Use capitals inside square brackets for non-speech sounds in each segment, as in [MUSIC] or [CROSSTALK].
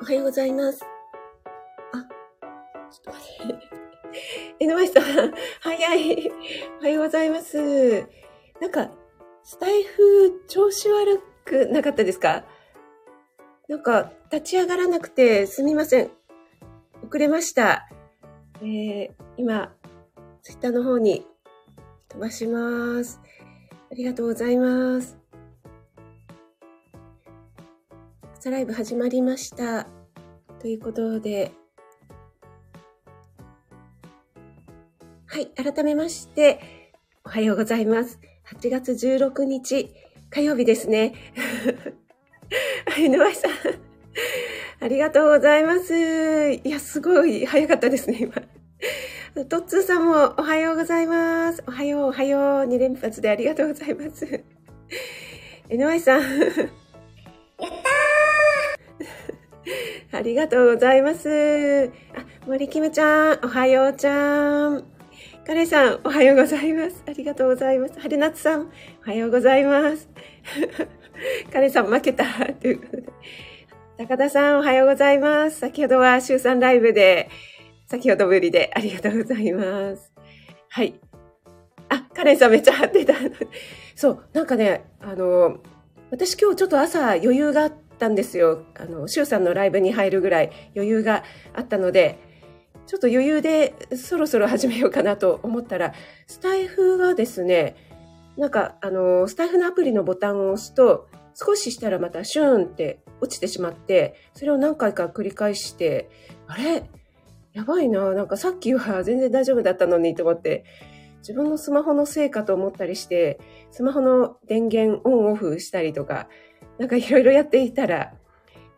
おはようございます。あ、ちょっと待って。井上さん、[LAUGHS] 早い。おはようございます。なんか、スタイフ調子悪くなかったですか？なんか、立ち上がらなくてすみません。遅れました。えー、今、ツイッターの方に飛ばします。ありがとうございます。朝ライブ始まりました。ということで、はい、改めまして、おはようございます。8月16日、火曜日ですね。井上さん、ありがとうございます。いや、すごい早かったですね、今。トッツーさんもおはようございます。おはよう、おはよう。2連発でありがとうございます。NY さん。ありがとうございます。あ、森キムちゃん、おはようちゃん。カレさん、おはようございます。ありがとうございます。春夏さん、おはようございます。[LAUGHS] カレさん、負けた。ということで。高田さん、おはようございます。先ほどは週3ライブで、先ほどぶりでありがとうございます。はい。あ、カレンさんめっちゃ張ってた。そう、なんかね、あの、私今日ちょっと朝余裕があってたんですよ。あの、シュウさんのライブに入るぐらい余裕があったので、ちょっと余裕でそろそろ始めようかなと思ったら、スタイフはですね、なんか、あの、スタイフのアプリのボタンを押すと、少ししたらまたシューンって落ちてしまって、それを何回か繰り返して、あれ？やばいな。なんかさっきは全然大丈夫だったのにと思って、自分のスマホのせいかと思ったりして、スマホの電源オンオフしたりとか、なんかいろいろやっていたら、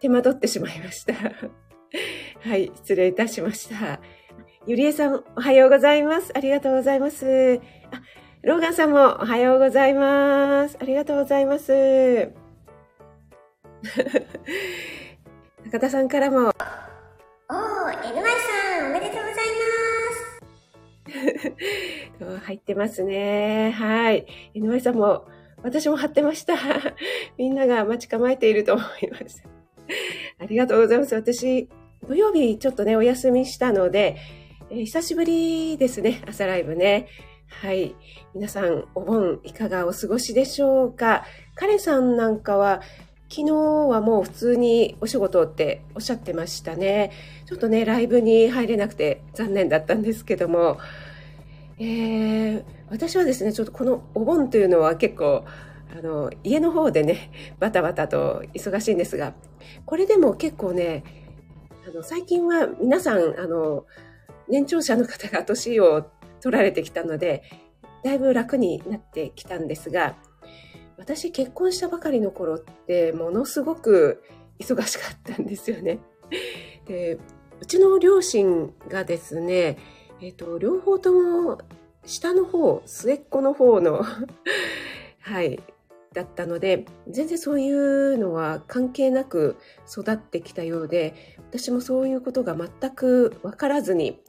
手間取ってしまいました。[LAUGHS] はい、失礼いたしました。ゆりえさん、おはようございます。ありがとうございます。あ、ローガンさんもおはようございます。ありがとうございます。[LAUGHS] 中田さんからも、おー、NY さん、おめでとうござい [LAUGHS] 入ってますね。はい。井上さんも、私も貼ってました。[LAUGHS] みんなが待ち構えていると思います。[LAUGHS] ありがとうございます。私、土曜日ちょっとね、お休みしたので、えー久しぶりですね、朝ライブね。はい。皆さん、お盆いかがお過ごしでしょうか？カレさんなんかは、昨日はもう普通にお仕事っておっしゃってましたね。ちょっとね、ライブに入れなくて残念だったんですけども、えー、私はですね、ちょっとこのお盆というのは結構、あの、家の方でね、バタバタと忙しいんですが、これでも結構ね、あの、最近は皆さん、あの、年長者の方が年を取られてきたので、だいぶ楽になってきたんですが、私結婚したばかりの頃ってものすごく忙しかったんですよね。で、うちの両親がですね、えっ、と、両方とも下の方、末っ子の方の、[LAUGHS] はい、だったので、全然そういうのは関係なく育ってきたようで、私もそういうことが全くわからずに、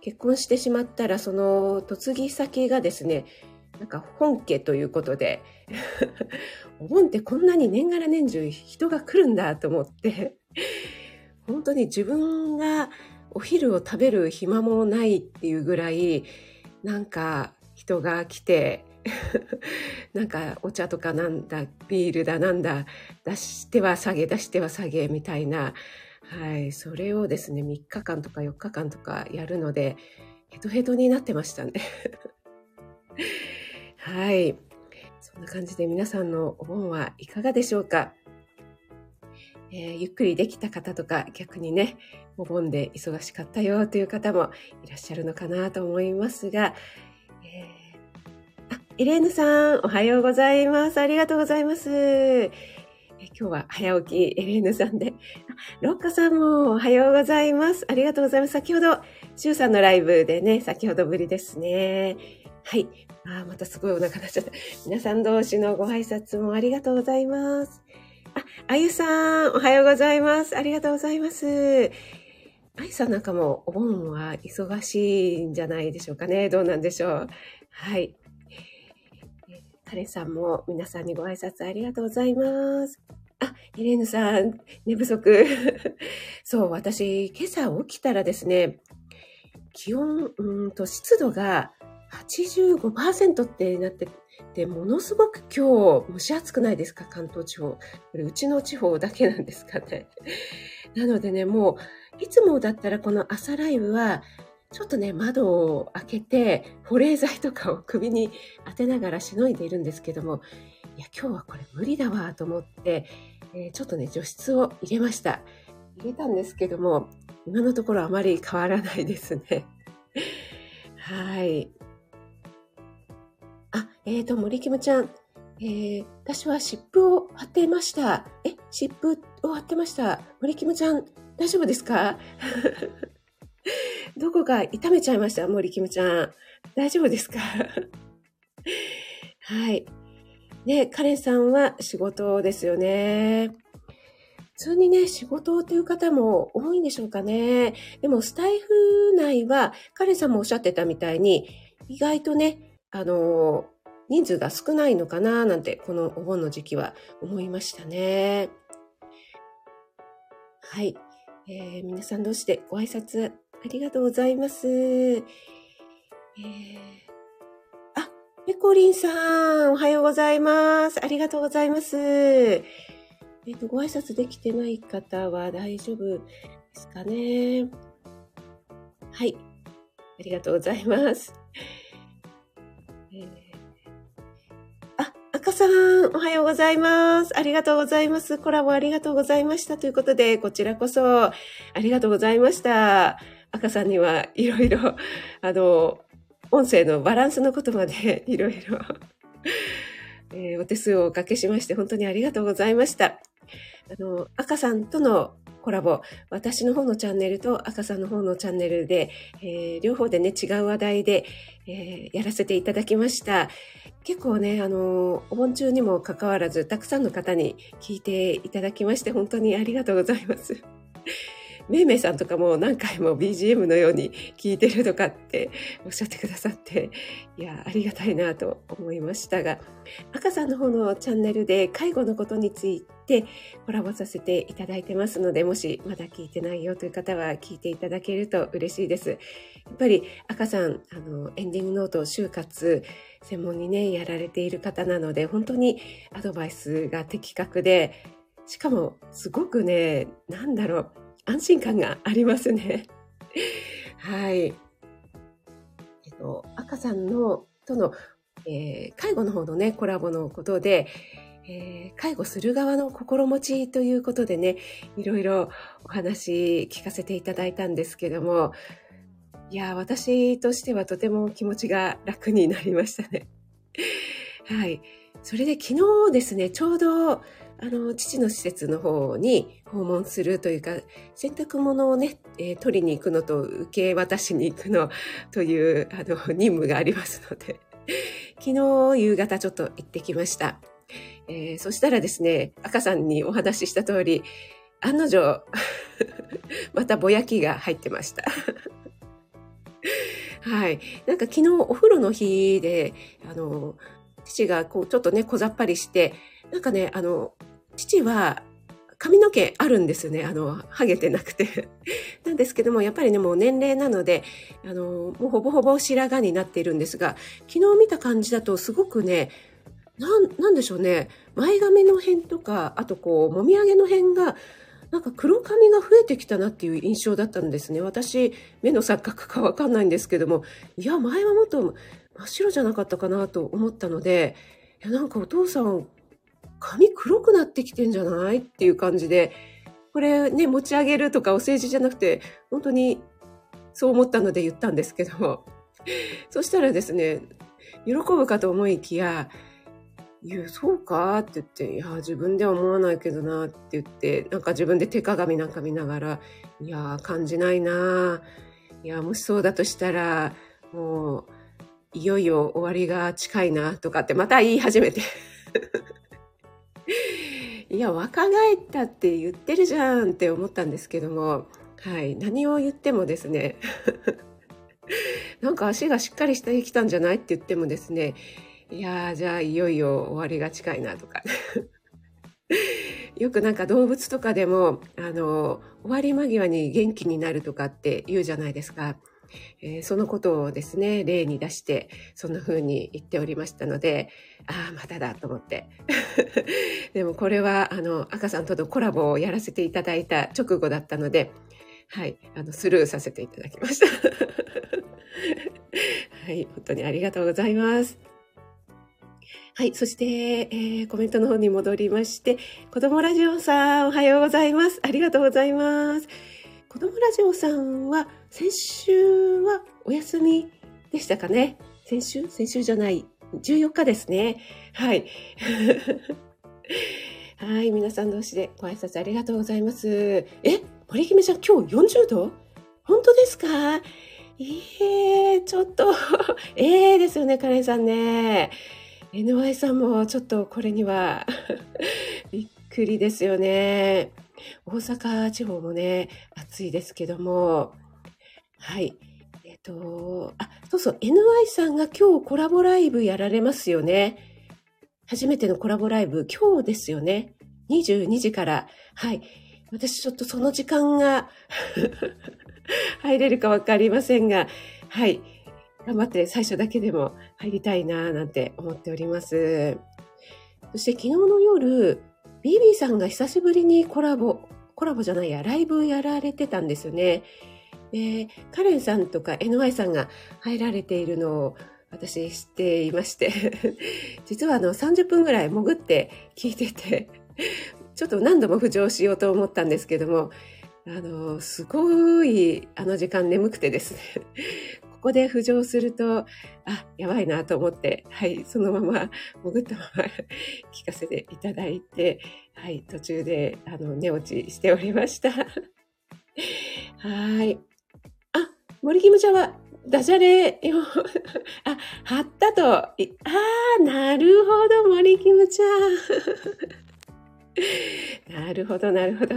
結婚してしまったら、その嫁ぎ先がですね、なんか本家ということで、[LAUGHS] お盆ってこんなに年がら年中人が来るんだと思って、本当に自分がお昼を食べる暇もないっていうぐらい、なんか人が来て、[LAUGHS] なんかお茶とかなんだ、ビールだなんだ、出しては下げ、出しては下げみたいな、はい、それをですね、3日間とか4日間とかやるので、ヘトヘトになってましたね。[LAUGHS] はい。そんな感じで皆さんのお盆はいかがでしょうか、えーゆっくりできた方とか逆にね、お盆で忙しかったよという方もいらっしゃるのかなと思いますが、えーあ、エレーヌさん、おはようございます。ありがとうございます。え今日は早起きエレーヌさんで、ロッカさんもおはようございます。ありがとうございます。先ほど、シュウさんのライブでね、先ほどぶりですね。はい。あまたすごいお腹鳴っちゃった。皆さん同士のご挨拶もありがとうございます。あ、あゆさん、おはようございます。ありがとうございます。あゆさんなんかもお盆は忙しいんじゃないでしょうかね。どうなんでしょう。はい。カレンさんも皆さんにご挨拶ありがとうございます。あ、イレーヌさん、寝不足。[LAUGHS] そう、私、今朝起きたらですね、気温、うんと湿度が85%ってなってて、ものすごく今日蒸し暑くないですか？関東地方。これうちの地方だけなんですかね。なのでね、もう、いつもだったらこの朝ライブは、ちょっとね、窓を開けて、保冷剤とかを首に当てながらしのいでいるんですけども、いや、今日はこれ無理だわと思って、えー、ちょっとね、除湿を入れました。入れたんですけども、今のところあまり変わらないですね。[LAUGHS] はい。あ、えっ、ー、と、森キムちゃん。えー、私は湿布を貼っていました。え、湿布を貼ってました。森キムちゃん、大丈夫ですか？[LAUGHS] どこか痛めちゃいました？森キムちゃん。大丈夫ですか？[LAUGHS] はい。ね、カレンさんは仕事ですよね。普通にね、仕事っていう方も多いんでしょうかね。でも、スタイフ内は、カレンさんもおっしゃってたみたいに、意外とね、あの、人数が少ないのかななんて、このお盆の時期は思いましたね。はい。えー、皆さんどうしてご挨拶ありがとうございます。えーペコリンさん、おはようございます。ありがとうございます。えっ、ー、と、ご挨拶できてない方は大丈夫ですかね。はい。ありがとうございます。さん、おはようございます。ありがとうございます。コラボありがとうございました。ということで、こちらこそ、ありがとうございました。赤さんにはいろいろ、あの、音声のバランスのことまで [LAUGHS] いろいろえお手数をおかけしまして本当にありがとうございました。あの、赤さんとのコラボ、私の方のチャンネルと赤さんの方のチャンネルで、えー、両方でね、違う話題で、えー、やらせていただきました。結構ね、あの、お盆中にもかかわらず、たくさんの方に聞いていただきまして、本当にありがとうございます。めいめいさんとかも何回も BGM のように聞いてるとかっておっしゃってくださって、いや、ありがたいなと思いましたが、赤さんの方のチャンネルで介護のことについてコラボさせていただいてますので、もしまだ聞いてないよという方は聞いていただけると嬉しいです。やっぱり赤さん、あの、エンディングノート、就活、専門にね、やられている方なので、本当にアドバイスが的確で、しかも、すごくね、なんだろう、安心感がありますね。はい。えっと、赤さんの、との、えー、介護の方のね、コラボのことで、えー、介護する側の心持ちということでね、いろいろお話聞かせていただいたんですけども、いや、私としてはとても気持ちが楽になりましたね。はい。それで昨日ですね、ちょうど、あの、父の施設の方に訪問するというか、洗濯物をね、えー、取りに行くのと受け渡しに行くの [LAUGHS] という、あの、任務がありますので、[LAUGHS] 昨日夕方ちょっと行ってきました。えー、そしたらですね、赤さんにお話しした通り、案の定、[LAUGHS] またぼやきが入ってました。はい。なんか昨日お風呂の日で、あの、父がこうちょっとね、小ざっぱりして、なんかね、あの、父は髪の毛あるんですよね。あの、ハゲてなくて。[LAUGHS] なんですけども、やっぱりね、もう年齢なので、あの、もうほぼほぼ白髪になっているんですが、昨日見た感じだとすごくね、なん、なんでしょうね。前髪の辺とか、あとこう、もみあげの辺が、なんか黒髪が増えてきたなっていう印象だったんですね。私、目の錯覚かわかんないんですけども、いや、前はもっと真っ白じゃなかったかなと思ったので、いや、なんかお父さん、髪黒くなってきてんじゃない？っていう感じで、これね、持ち上げるとかお世辞じゃなくて、本当にそう思ったので言ったんですけど。[LAUGHS] そしたらですね、喜ぶかと思いきや、いや、そうかって言って、いや、自分では思わないけどなって言って、なんか自分で手鏡なんか見ながら、いや、感じないな。いや、もしそうだとしたら、もう、いよいよ終わりが近いなとかってまた言い始めて。いや、若返ったって言ってるじゃんって思ったんですけども、はい、何を言ってもですね、[LAUGHS] なんか足がしっかりしてきたんじゃないって言ってもですね、いやじゃあいよいよ終わりが近いなとか。[LAUGHS] よくなんか動物とかでも、あの、終わり間際に元気になるとかって言うじゃないですか。えー、そのことをですね、例に出して、そんな風に言っておりましたので、ああ、まただと思って。[LAUGHS] でもこれは、あの、赤さんとのコラボをやらせていただいた直後だったので、はい、あの、スルーさせていただきました。[LAUGHS] はい、本当にありがとうございます。はい。そして、えー、コメントの方に戻りまして、子供ラジオさん、おはようございます。ありがとうございます。子供ラジオさんは、先週はお休みでしたかね先週？先週じゃない。14日ですね。はい。[LAUGHS] はい。皆さん同士でご挨拶ありがとうございます。え？森姫ちゃん、今日40度？本当ですか？ええー、ちょっと [LAUGHS] ええですよね、カレンさんね。NY さんもちょっとこれには [LAUGHS] びっくりですよね。大阪地方もね、暑いですけども、はい。えっ、と、あ、そうそう、NY さんが今日コラボライブやられますよね。初めてのコラボライブ、今日ですよね。22時から。はい。私ちょっとその時間が [LAUGHS] 入れるかわかりませんが、はい。頑張って最初だけでも入りたいななんて思っております。そして昨日の夜、BB さんが久しぶりにコラボ、コラボじゃないや、ライブやられてたんですよね。で、カレンさんとか NY さんが入られているのを私知っていまして [LAUGHS] 実はあの30分ぐらい潜って聞いてて [LAUGHS] ちょっと何度も浮上しようと思ったんですけども、あの、すごいあの時間眠くてですねここで浮上すると、あ、やばいなと思って、はい、そのまま潜ったまま聞かせていただいて、はい、途中で、あの、寝落ちしておりました。[LAUGHS] はい。あ、森キムちゃんは、ダジャレよ、あ、貼ったと。ああ、なるほど、森キムちゃん。[LAUGHS] なるほど、なるほど。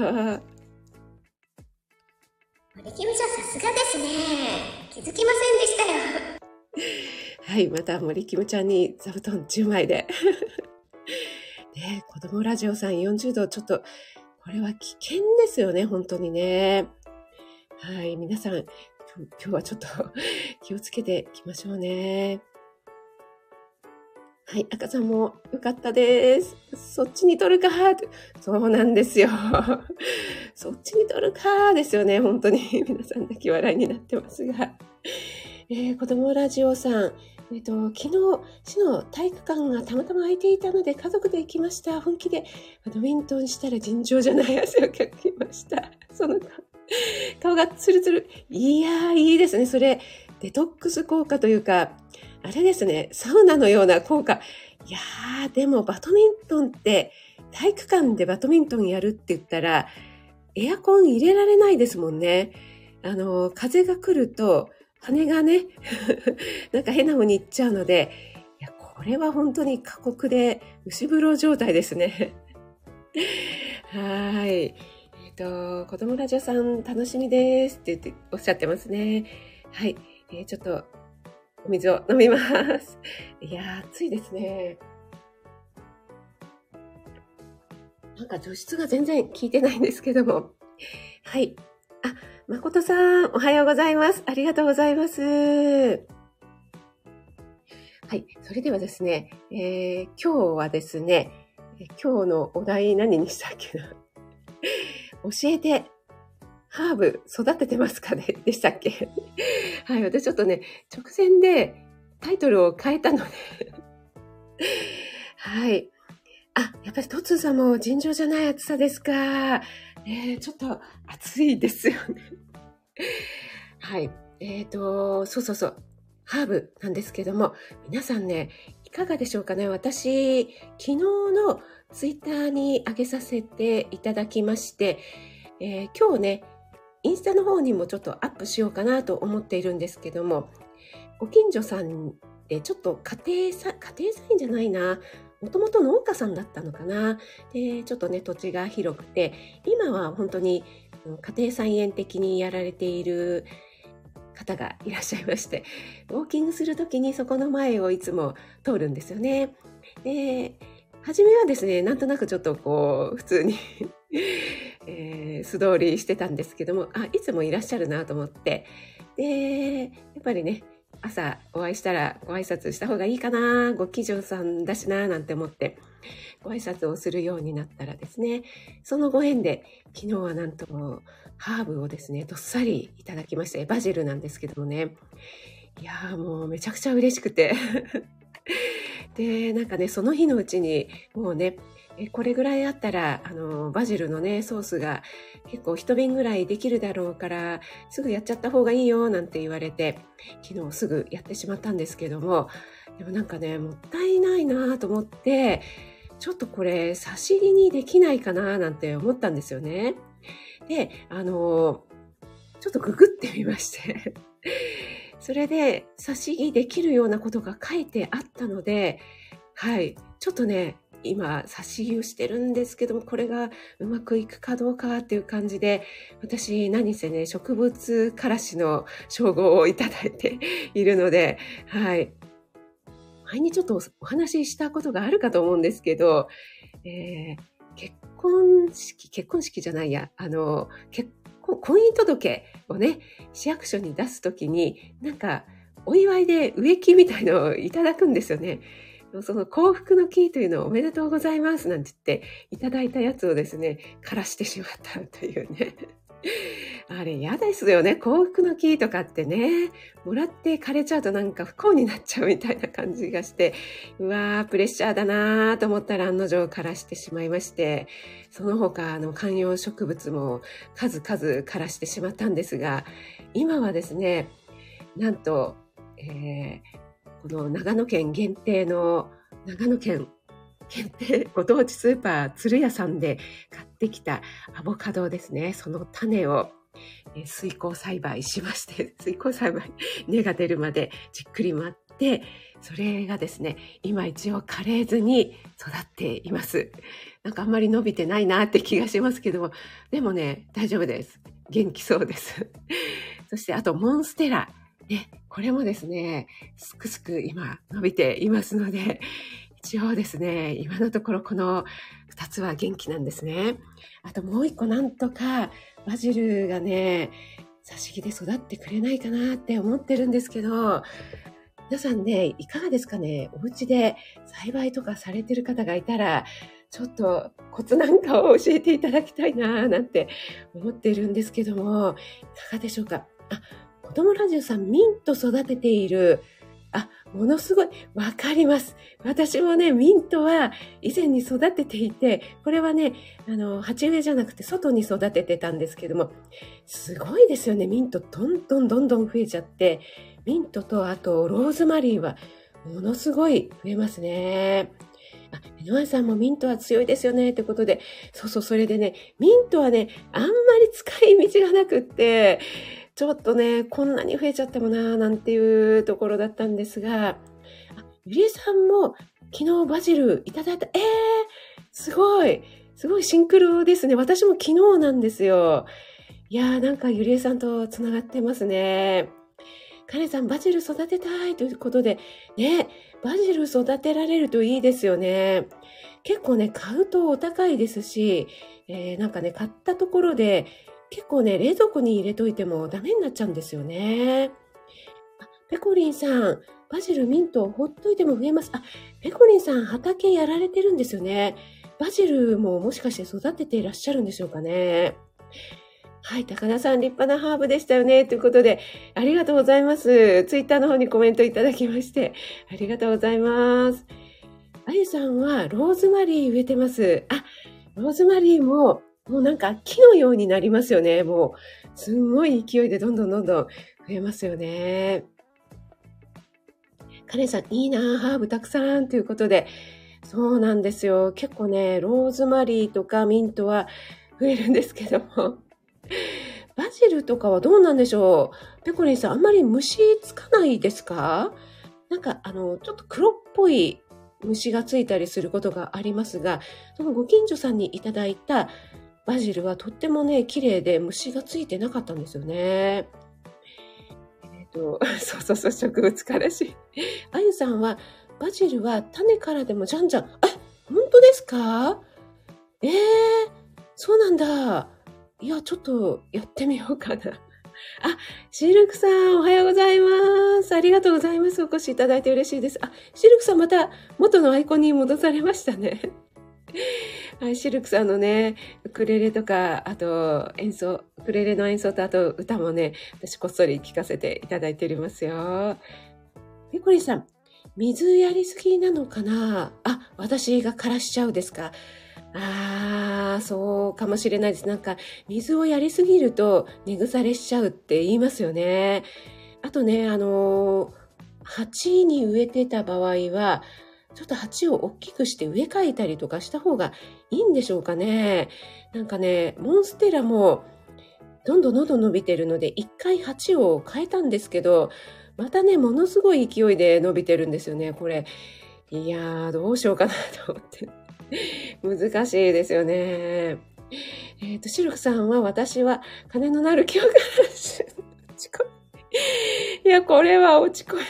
森キムちゃんさすがですね。気づきませんでしたよ。はい、また森キムちゃんに座布団10枚で。[LAUGHS] ね子供ラジオさん40度、ちょっと、これは危険ですよね、本当にね。はい、皆さん、今日はちょっと気をつけていきましょうね。はい、赤さんもよかったです。そっちに取るかそうなんですよ。[LAUGHS] そっちに取るかですよね。本当に [LAUGHS] 皆さん泣き笑いになってますが。えー、子供ラジオさん。えっ、ー、と、昨日、市の体育館がたまたま空いていたので家族で行きました。本気でバドミントンしたら尋常じゃない汗をかきました。[LAUGHS] その顔がツルツル。いやー、いいですね。それ、デトックス効果というか、あれですね、サウナのような効果。いやー、でもバドミントンって体育館でバドミントンやるって言ったら、エアコン入れられないですもんね。あの、風が来ると羽がね、[LAUGHS] なんか変な風にいっちゃうので、いや、これは本当に過酷で牛風呂状態ですね。はい。えっ、ー、と、子供ラジオさん楽しみですって言っておっしゃってますね。はい。えー、ちょっとお水を飲みます。[LAUGHS] いやー、暑いですね。なんか除湿が全然効いてないんですけども。はい。あ、誠さん、おはようございます。ありがとうございます。はい。それではですね、えー、今日はですね、今日のお題何にしたっけな [LAUGHS] 教えてハーブ育ててますかね？でしたっけ？はい、私ちょっとね、直前でタイトルを変えたので [LAUGHS] はい。あ、やっぱりトツさんも尋常じゃない暑さですか。えー、ちょっと暑いですよね [LAUGHS] はい。えっ、ー、と、そうそうそう。ハーブなんですけども、皆さんね、いかがでしょうかね私、昨日のツイッターに上げさせていただきまして、えー、今日ね、インスタの方にもちょっとアップしようかなと思っているんですけども、ご近所さんでちょっと家庭さ、家庭菜園じゃないな、もともと農家さんだったのかな。で、ちょっとね、土地が広くて、今は本当に家庭菜園的にやられている方がいらっしゃいまして、ウォーキングするときにそこの前をいつも通るんですよね。で、初めはですね、なんとなくちょっとこう、普通に [LAUGHS] えー、素通りしてたんですけども、あ、いつもいらっしゃるなと思って、で、やっぱりね、朝お会いしたらご挨拶した方がいいかな、ご近所さんだしな、なんて思って、ご挨拶をするようになったらですね、そのご縁で、昨日はなんともハーブをですね、どっさりいただきまして、バジルなんですけどもね、いやーもうめちゃくちゃ嬉しくて。[LAUGHS] で、なんかね、その日のうちに、もうね、これぐらいあったら、あの、バジルのね、ソースが結構一瓶ぐらいできるだろうから、すぐやっちゃった方がいいよ、なんて言われて、昨日すぐやってしまったんですけども、でもなんかね、もったいないなと思って、ちょっとこれ、差し木にできないかな、なんて思ったんですよね。で、あの、ちょっとググってみましてそれで差し木できるようなことが書いてあったので、はい、ちょっとね、今、差し木をしてるんですけども、これがうまくいくかどうかっていう感じで、私、何せね、植物からしの称号をいただいて [LAUGHS] いるので、はい。前にちょっとお話ししたことがあるかと思うんですけど、えー、結婚式、結婚式じゃないや、あの、結婚姻届をね、市役所に出すときに、なんか、お祝いで植木みたいのをいただくんですよね。その幸福の木というのをおめでとうございますなんて言っていただいたやつをですね、枯らしてしまったというね。[LAUGHS] あれ嫌ですよね。幸福の木とかってね、もらって枯れちゃうとなんか不幸になっちゃうみたいな感じがして、うわー、プレッシャーだなーと思ったら案の定枯らしてしまいまして、その他の観葉植物も数々枯らしてしまったんですが、今はですね、なんと、えー、この長野県限定の長野県限定ご当地スーパー鶴屋さんで買ってきたアボカドですね。その種を水耕栽培しまして、[LAUGHS] 水耕栽培、根が出るまでじっくり待って、それがですね、今一応枯れずに育っています。なんかあんまり伸びてないなって気がしますけども、でもね、大丈夫です。元気そうです。[LAUGHS] そしてあとモンステラ。ね、これもですね、すくすく今伸びていますので、一応ですね、今のところこの2つは元気なんですね。あともう一個なんとかバジルがね、挿し木で育ってくれないかなって思ってるんですけど、皆さんね、いかがですかね？お家で栽培とかされてる方がいたら、ちょっとコツなんかを教えていただきたいななんて思ってるんですけども、いかがでしょうか？あ、子供ラジオさんミント育てている、ものすごい、わかります。私もね、ミントは以前に育てていて、これはね、あの、鉢植えじゃなくて外に育ててたんですけども、すごいですよね。ミントどんどんどんどん増えちゃって、ミントとあとローズマリーはものすごい増えますね。あ、井上さんもミントは強いですよね、ってことで、そうそう、それでね、ミントはね、あんまり使い道がなくって、ちょっとね、こんなに増えちゃってもなーなんていうところだったんですが、ゆりえさんも昨日バジルいただいた、えー、すごい、すごいシンクロですね。私も昨日なんですよ。いやーなんかゆりえさんと繋がってますね。カレンさん、バジル育てたいということで、ね、バジル育てられるといいですよね。結構ね、買うとお高いですし、えー、なんかね、買ったところで結構ね、冷蔵庫に入れといてもダメになっちゃうんですよね。あ、ペコリンさん、バジル、ミント、ほっといても増えます。あ、ペコリンさん、畑やられてるんですよね。バジルももしかして育てていらっしゃるんでしょうかね。はい、高田さん、立派なハーブでしたよね。ということで、ありがとうございます。ツイッターの方にコメントいただきまして、ありがとうございます。あゆさんはローズマリー植えてます。あ、ローズマリーももうなんか木のようになりますよね。もう、すんごい勢いでどんどんどんどん増えますよね。カレンさん、いいなハーブたくさんということで、そうなんですよ。結構ね、ローズマリーとかミントは増えるんですけども。[LAUGHS] バジルとかはどうなんでしょうペコリンさん、あんまり虫つかないですか？なんか、あの、ちょっと黒っぽい虫がついたりすることがありますが、そのご近所さんにいただいたバジルはとってもね、綺麗で虫がついてなかったんですよね。えっ、ー、と、[LAUGHS] そうそうそう、植物からし。あゆさんは、バジルは種からでもじゃんじゃん、あ、本当ですか？ええー、そうなんだ。いや、ちょっとやってみようかな。[LAUGHS] あ、シルクさん、おはようございます。ありがとうございます。お越しいただいて嬉しいです。あ、シルクさんまた元のアイコンに戻されましたね。[LAUGHS] はい、シルクさんのね、ウクレレとか、あと演奏、ウクレレの演奏とあと歌もね、私こっそり聴かせていただいておりますよ。ペコリさん、水やりすぎなのかな？あ、私が枯らしちゃうですか？ああ、そうかもしれないです。なんか、水をやりすぎると、根腐れしちゃうって言いますよね。あとね、あの鉢に植えてた場合は、ちょっと鉢を大きくして植え替えたりとかした方がいいんでしょうかね。なんかね、モンステラも、どんどんどんどん伸びてるので、一回鉢を変えたんですけど、またね、ものすごい勢いで伸びてるんですよね、これ。いやー、どうしようかなと思って。[LAUGHS] 難しいですよね。えっ、ー、と、シルクさんは私は金のなる記憶が落ち込み。いや、これは落ち込み。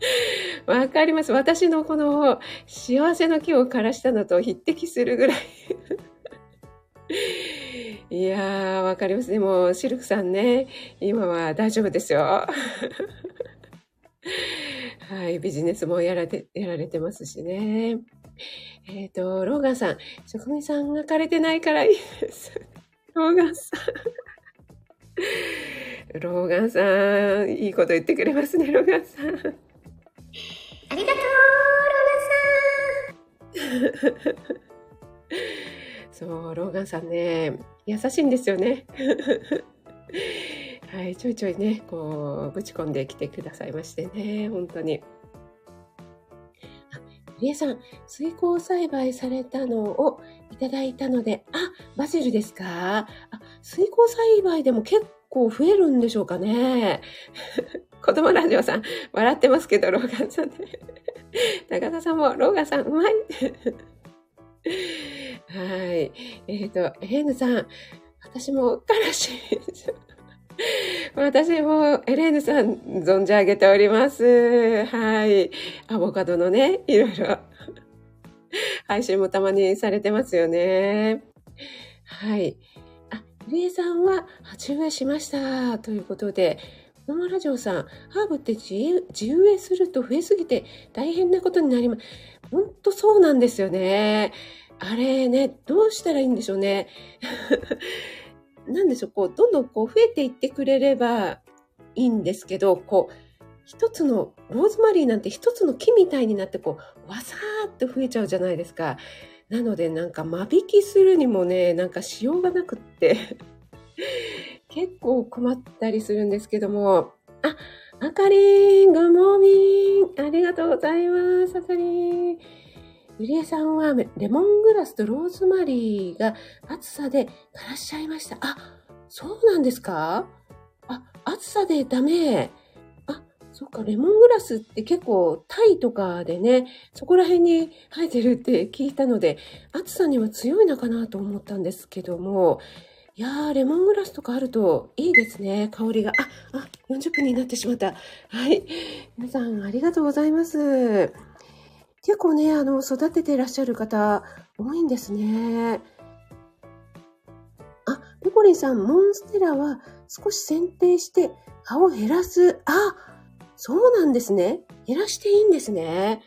[LAUGHS] わかります。私のこの幸せの木を枯らしたのと匹敵するぐらい [LAUGHS] いやー、わかります。でも、シルクさんね、今は大丈夫ですよ。[LAUGHS] はい、ビジネスもやられやられてますしね。えっ、ー、と、ローガンさん、職人さんが枯れてないからいいです。ローガンさん。ローガンさん、いいこと言ってくれますね、ローガンさん。ありがとう、ローガンさん。そう、ローガンさんね、優しいんですよね。[LAUGHS] はい、ちょいちょいね、こう、ぶち込んできてくださいましてね、本当に。りえさん、水耕栽培されたのをいただいたので、あ、バジルですか？あ、水耕栽培でも結構増えるんでしょうかね。[LAUGHS] 子供ラジオさん、笑ってますけど、ローガンさんね。[LAUGHS] 高田さんも、ローガンさん、うまい。[LAUGHS] はい。えっ、ー、と、エレーヌさん、私もからしい。私もエレーヌさん存じ上げております。はい。アボカドのね、いろいろ配信もたまにされてますよね。はい。ゆりえさんは鉢植えしました。ということで、ママラジオさん、ハーブって自植えすると増えすぎて大変なことになります。ほんとそうなんですよね。あれね、どうしたらいいんでしょうね。[LAUGHS] なんでしょう、こう、どんどんこう増えていってくれればいいんですけど、こう、一つの、ローズマリーなんて一つの木みたいになって、こう、わさーって増えちゃうじゃないですか。なので、なんか間引きするにもね、なんかしようがなくって [LAUGHS] 結構困ったりするんですけども、あ、あかりん、グモーミン、ありがとうございます、あかりん。ゆりえさんはレモングラスとローズマリーが暑さで枯らしちゃいました。あ、そうなんですか？あ、暑さでダメ。そっか、レモングラスって結構タイとかでね、そこら辺に生えてるって聞いたので、暑さには強いのかなと思ったんですけども、いやー、レモングラスとかあるといいですね、香りが。あ、あ、40分になってしまった。はい。皆さん、ありがとうございます。結構ね、あの、育てていらっしゃる方多いんですね。あ、ペコリンさん、モンステラは少し剪定して葉を減らす。あ、そうなんですね。減らしていいんですね。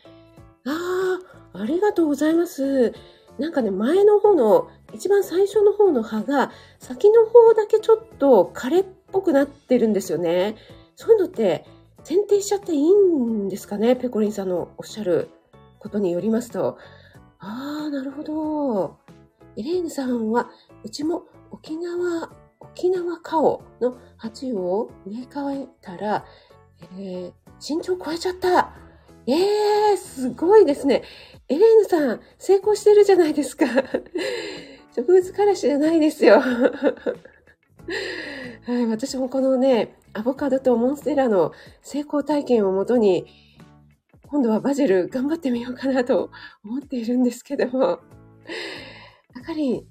ああ、ありがとうございます。なんかね、前の方の、一番最初の方の葉が、先の方だけちょっと枯れっぽくなってるんですよね。そういうのって、剪定しちゃっていいんですかね？ペコリンさんのおっしゃることによりますと、ああ、なるほど。エレーヌさんは、うちも沖縄、沖縄カオの鉢を植え替えたら、えー、身長超えちゃった。ええー、すごいですね。エレーヌさん、成功してるじゃないですか。植物からしじゃないですよ。[LAUGHS] はい、私もこのね、アボカドとモンステラの成功体験をもとに、今度はバジル頑張ってみようかなと思っているんですけども。あかりん、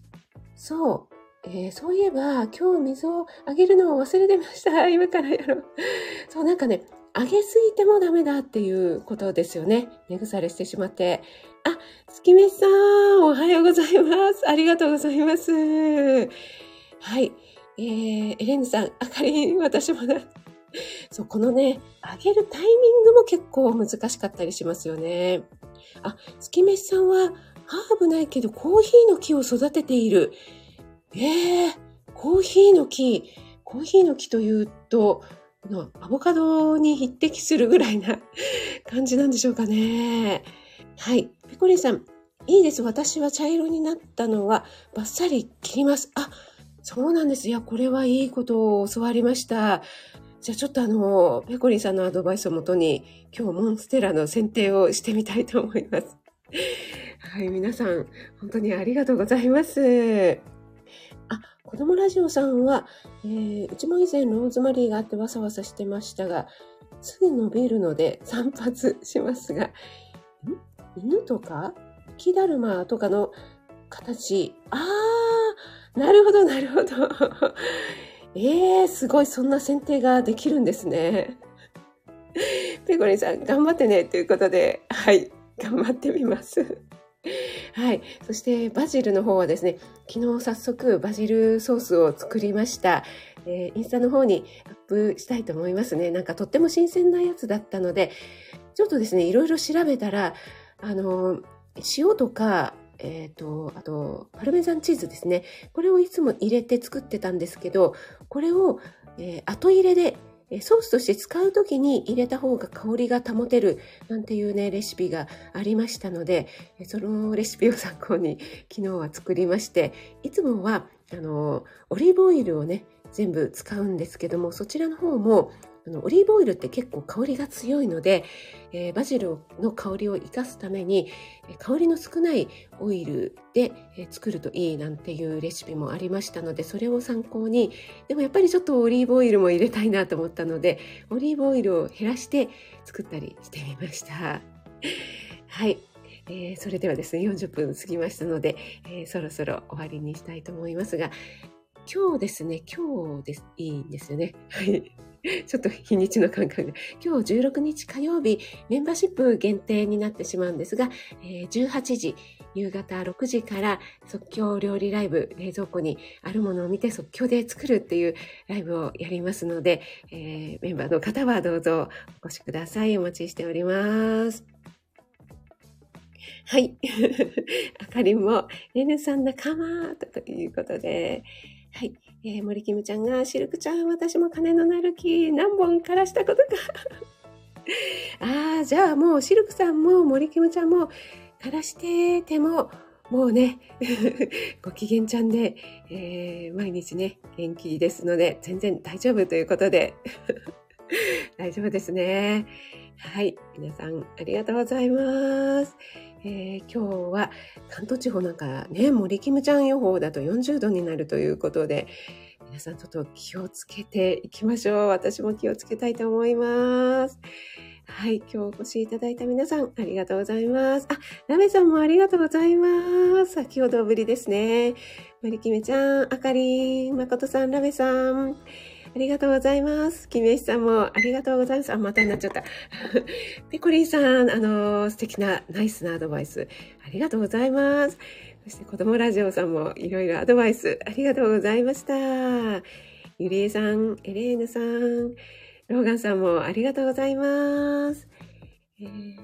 そう、えー、そういえば今日水をあげるのを忘れてました。[LAUGHS] 今からやろう。[LAUGHS] そう、なんかね、上げすぎてもダメだっていうことですよね。寝腐れしてしまって。あ、月めさん、おはようございます。ありがとうございます。はい。えー、エレンヌさん、あかりん、私もだ。[LAUGHS] そう、このね、上げるタイミングも結構難しかったりしますよね。あ、月めさんは、ハーブないけどコーヒーの木を育てている。ええー、コーヒーの木。コーヒーの木というと、のアボカドに匹敵するぐらいな [LAUGHS] 感じなんでしょうかね。はい。ペコリンさん、いいです。私は茶色になったのはバッサリ切ります。あ、そうなんです。いや、これはいいことを教わりました。じゃあちょっとあの、ペコリンさんのアドバイスをもとに、今日モンステラの剪定をしてみたいと思います。はい、皆さん、本当にありがとうございます。子供ラジオさんは、えー、うちも以前ローズマリーがあってわさわさしてましたが、すぐ伸びるので散髪しますが、ん？犬とか？木だるまとかの形？あー、なるほど、なるほど。[LAUGHS] えー、すごい、そんな剪定ができるんですね。ペコリンさん、頑張ってね、ということで、はい、頑張ってみます。はい。そしてバジルの方はですね、昨日早速バジルソースを作りました。えー、インスタの方にアップしたいと思いますね。なんかとっても新鮮なやつだったので、ちょっとですね、いろいろ調べたら、あの、塩とか、えっ、ー、と、あと、パルメザンチーズですね。これをいつも入れて作ってたんですけど、これを、えー、後入れでソースとして使う時に入れた方が香りが保てるなんていうねレシピがありましたのでそのレシピを参考に昨日は作りましていつもはあのオリーブオイルをね全部使うんですけどもそちらの方もあのオリーブオイルって結構香りが強いので、えー、バジルの香りを生かすために香りの少ないオイルで、え、作るといいなんていうレシピもありましたのでそれを参考にでもやっぱりちょっとオリーブオイルも入れたいなと思ったのでオリーブオイルを減らして作ったりしてみました。[LAUGHS] はい、えー、それではですね40分過ぎましたので、え、そろそろ終わりにしたいと思いますが今日ですね今日ですいいんですよね。はい [LAUGHS] ちょっと日にちの感覚が。今日16日火曜日、メンバーシップ限定になってしまうんですが、えー、18時、夕方6時から即興料理ライブ、冷蔵庫にあるものを見て即興で作るっていうライブをやりますので、えー、メンバーの方はどうぞお越しください。お待ちしております。はい。[LAUGHS] あかりんも、レヌさん仲間ということで、はい。えー、森キムちゃんが、シルクちゃん、私も金のなる木、何本枯らしたことか。[LAUGHS] ああ、じゃあもう、シルクさんも森キムちゃんも、枯らしてても、もうね、[LAUGHS] ご機嫌ちゃんで、えー、毎日ね、元気ですので、全然大丈夫ということで、[LAUGHS] 大丈夫ですね。はい。皆さん、ありがとうございます。えー、今日は関東地方なんかね、森キムちゃん予報だと40度になるということで、皆さんちょっと気をつけていきましょう。私も気をつけたいと思います。はい。今日お越しいただいた皆さん、ありがとうございます。あ、ラメさんもありがとうございます。先ほどぶりですね。森キムちゃん、あかりん、まことさん、ラメさん。ありがとうございます。キメシさんもありがとうございます。あ、またになっちゃった。[LAUGHS] ペコリンさん、あの、素敵な、ナイスなアドバイス。ありがとうございます。そして子供ラジオさんもいろいろアドバイスありがとうございました。ゆりえさん、エレーヌさん、ローガンさんもありがとうございます。えー、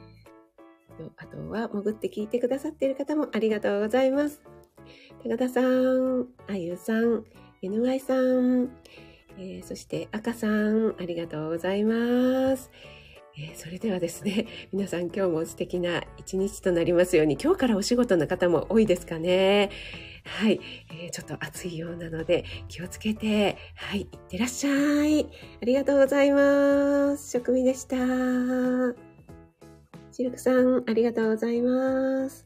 あとは、潜って聞いてくださっている方もありがとうございます。高田さん、あゆさん、NY さん、えー、そして赤さん、ありがとうございます。えー、それではですね、[LAUGHS] 皆さん今日も素敵な一日となりますように、今日からお仕事の方も多いですかね。はい、えー、ちょっと暑いようなので気をつけて、はい、いってらっしゃい。ありがとうございます。食味でした。シルクさん、ありがとうございます。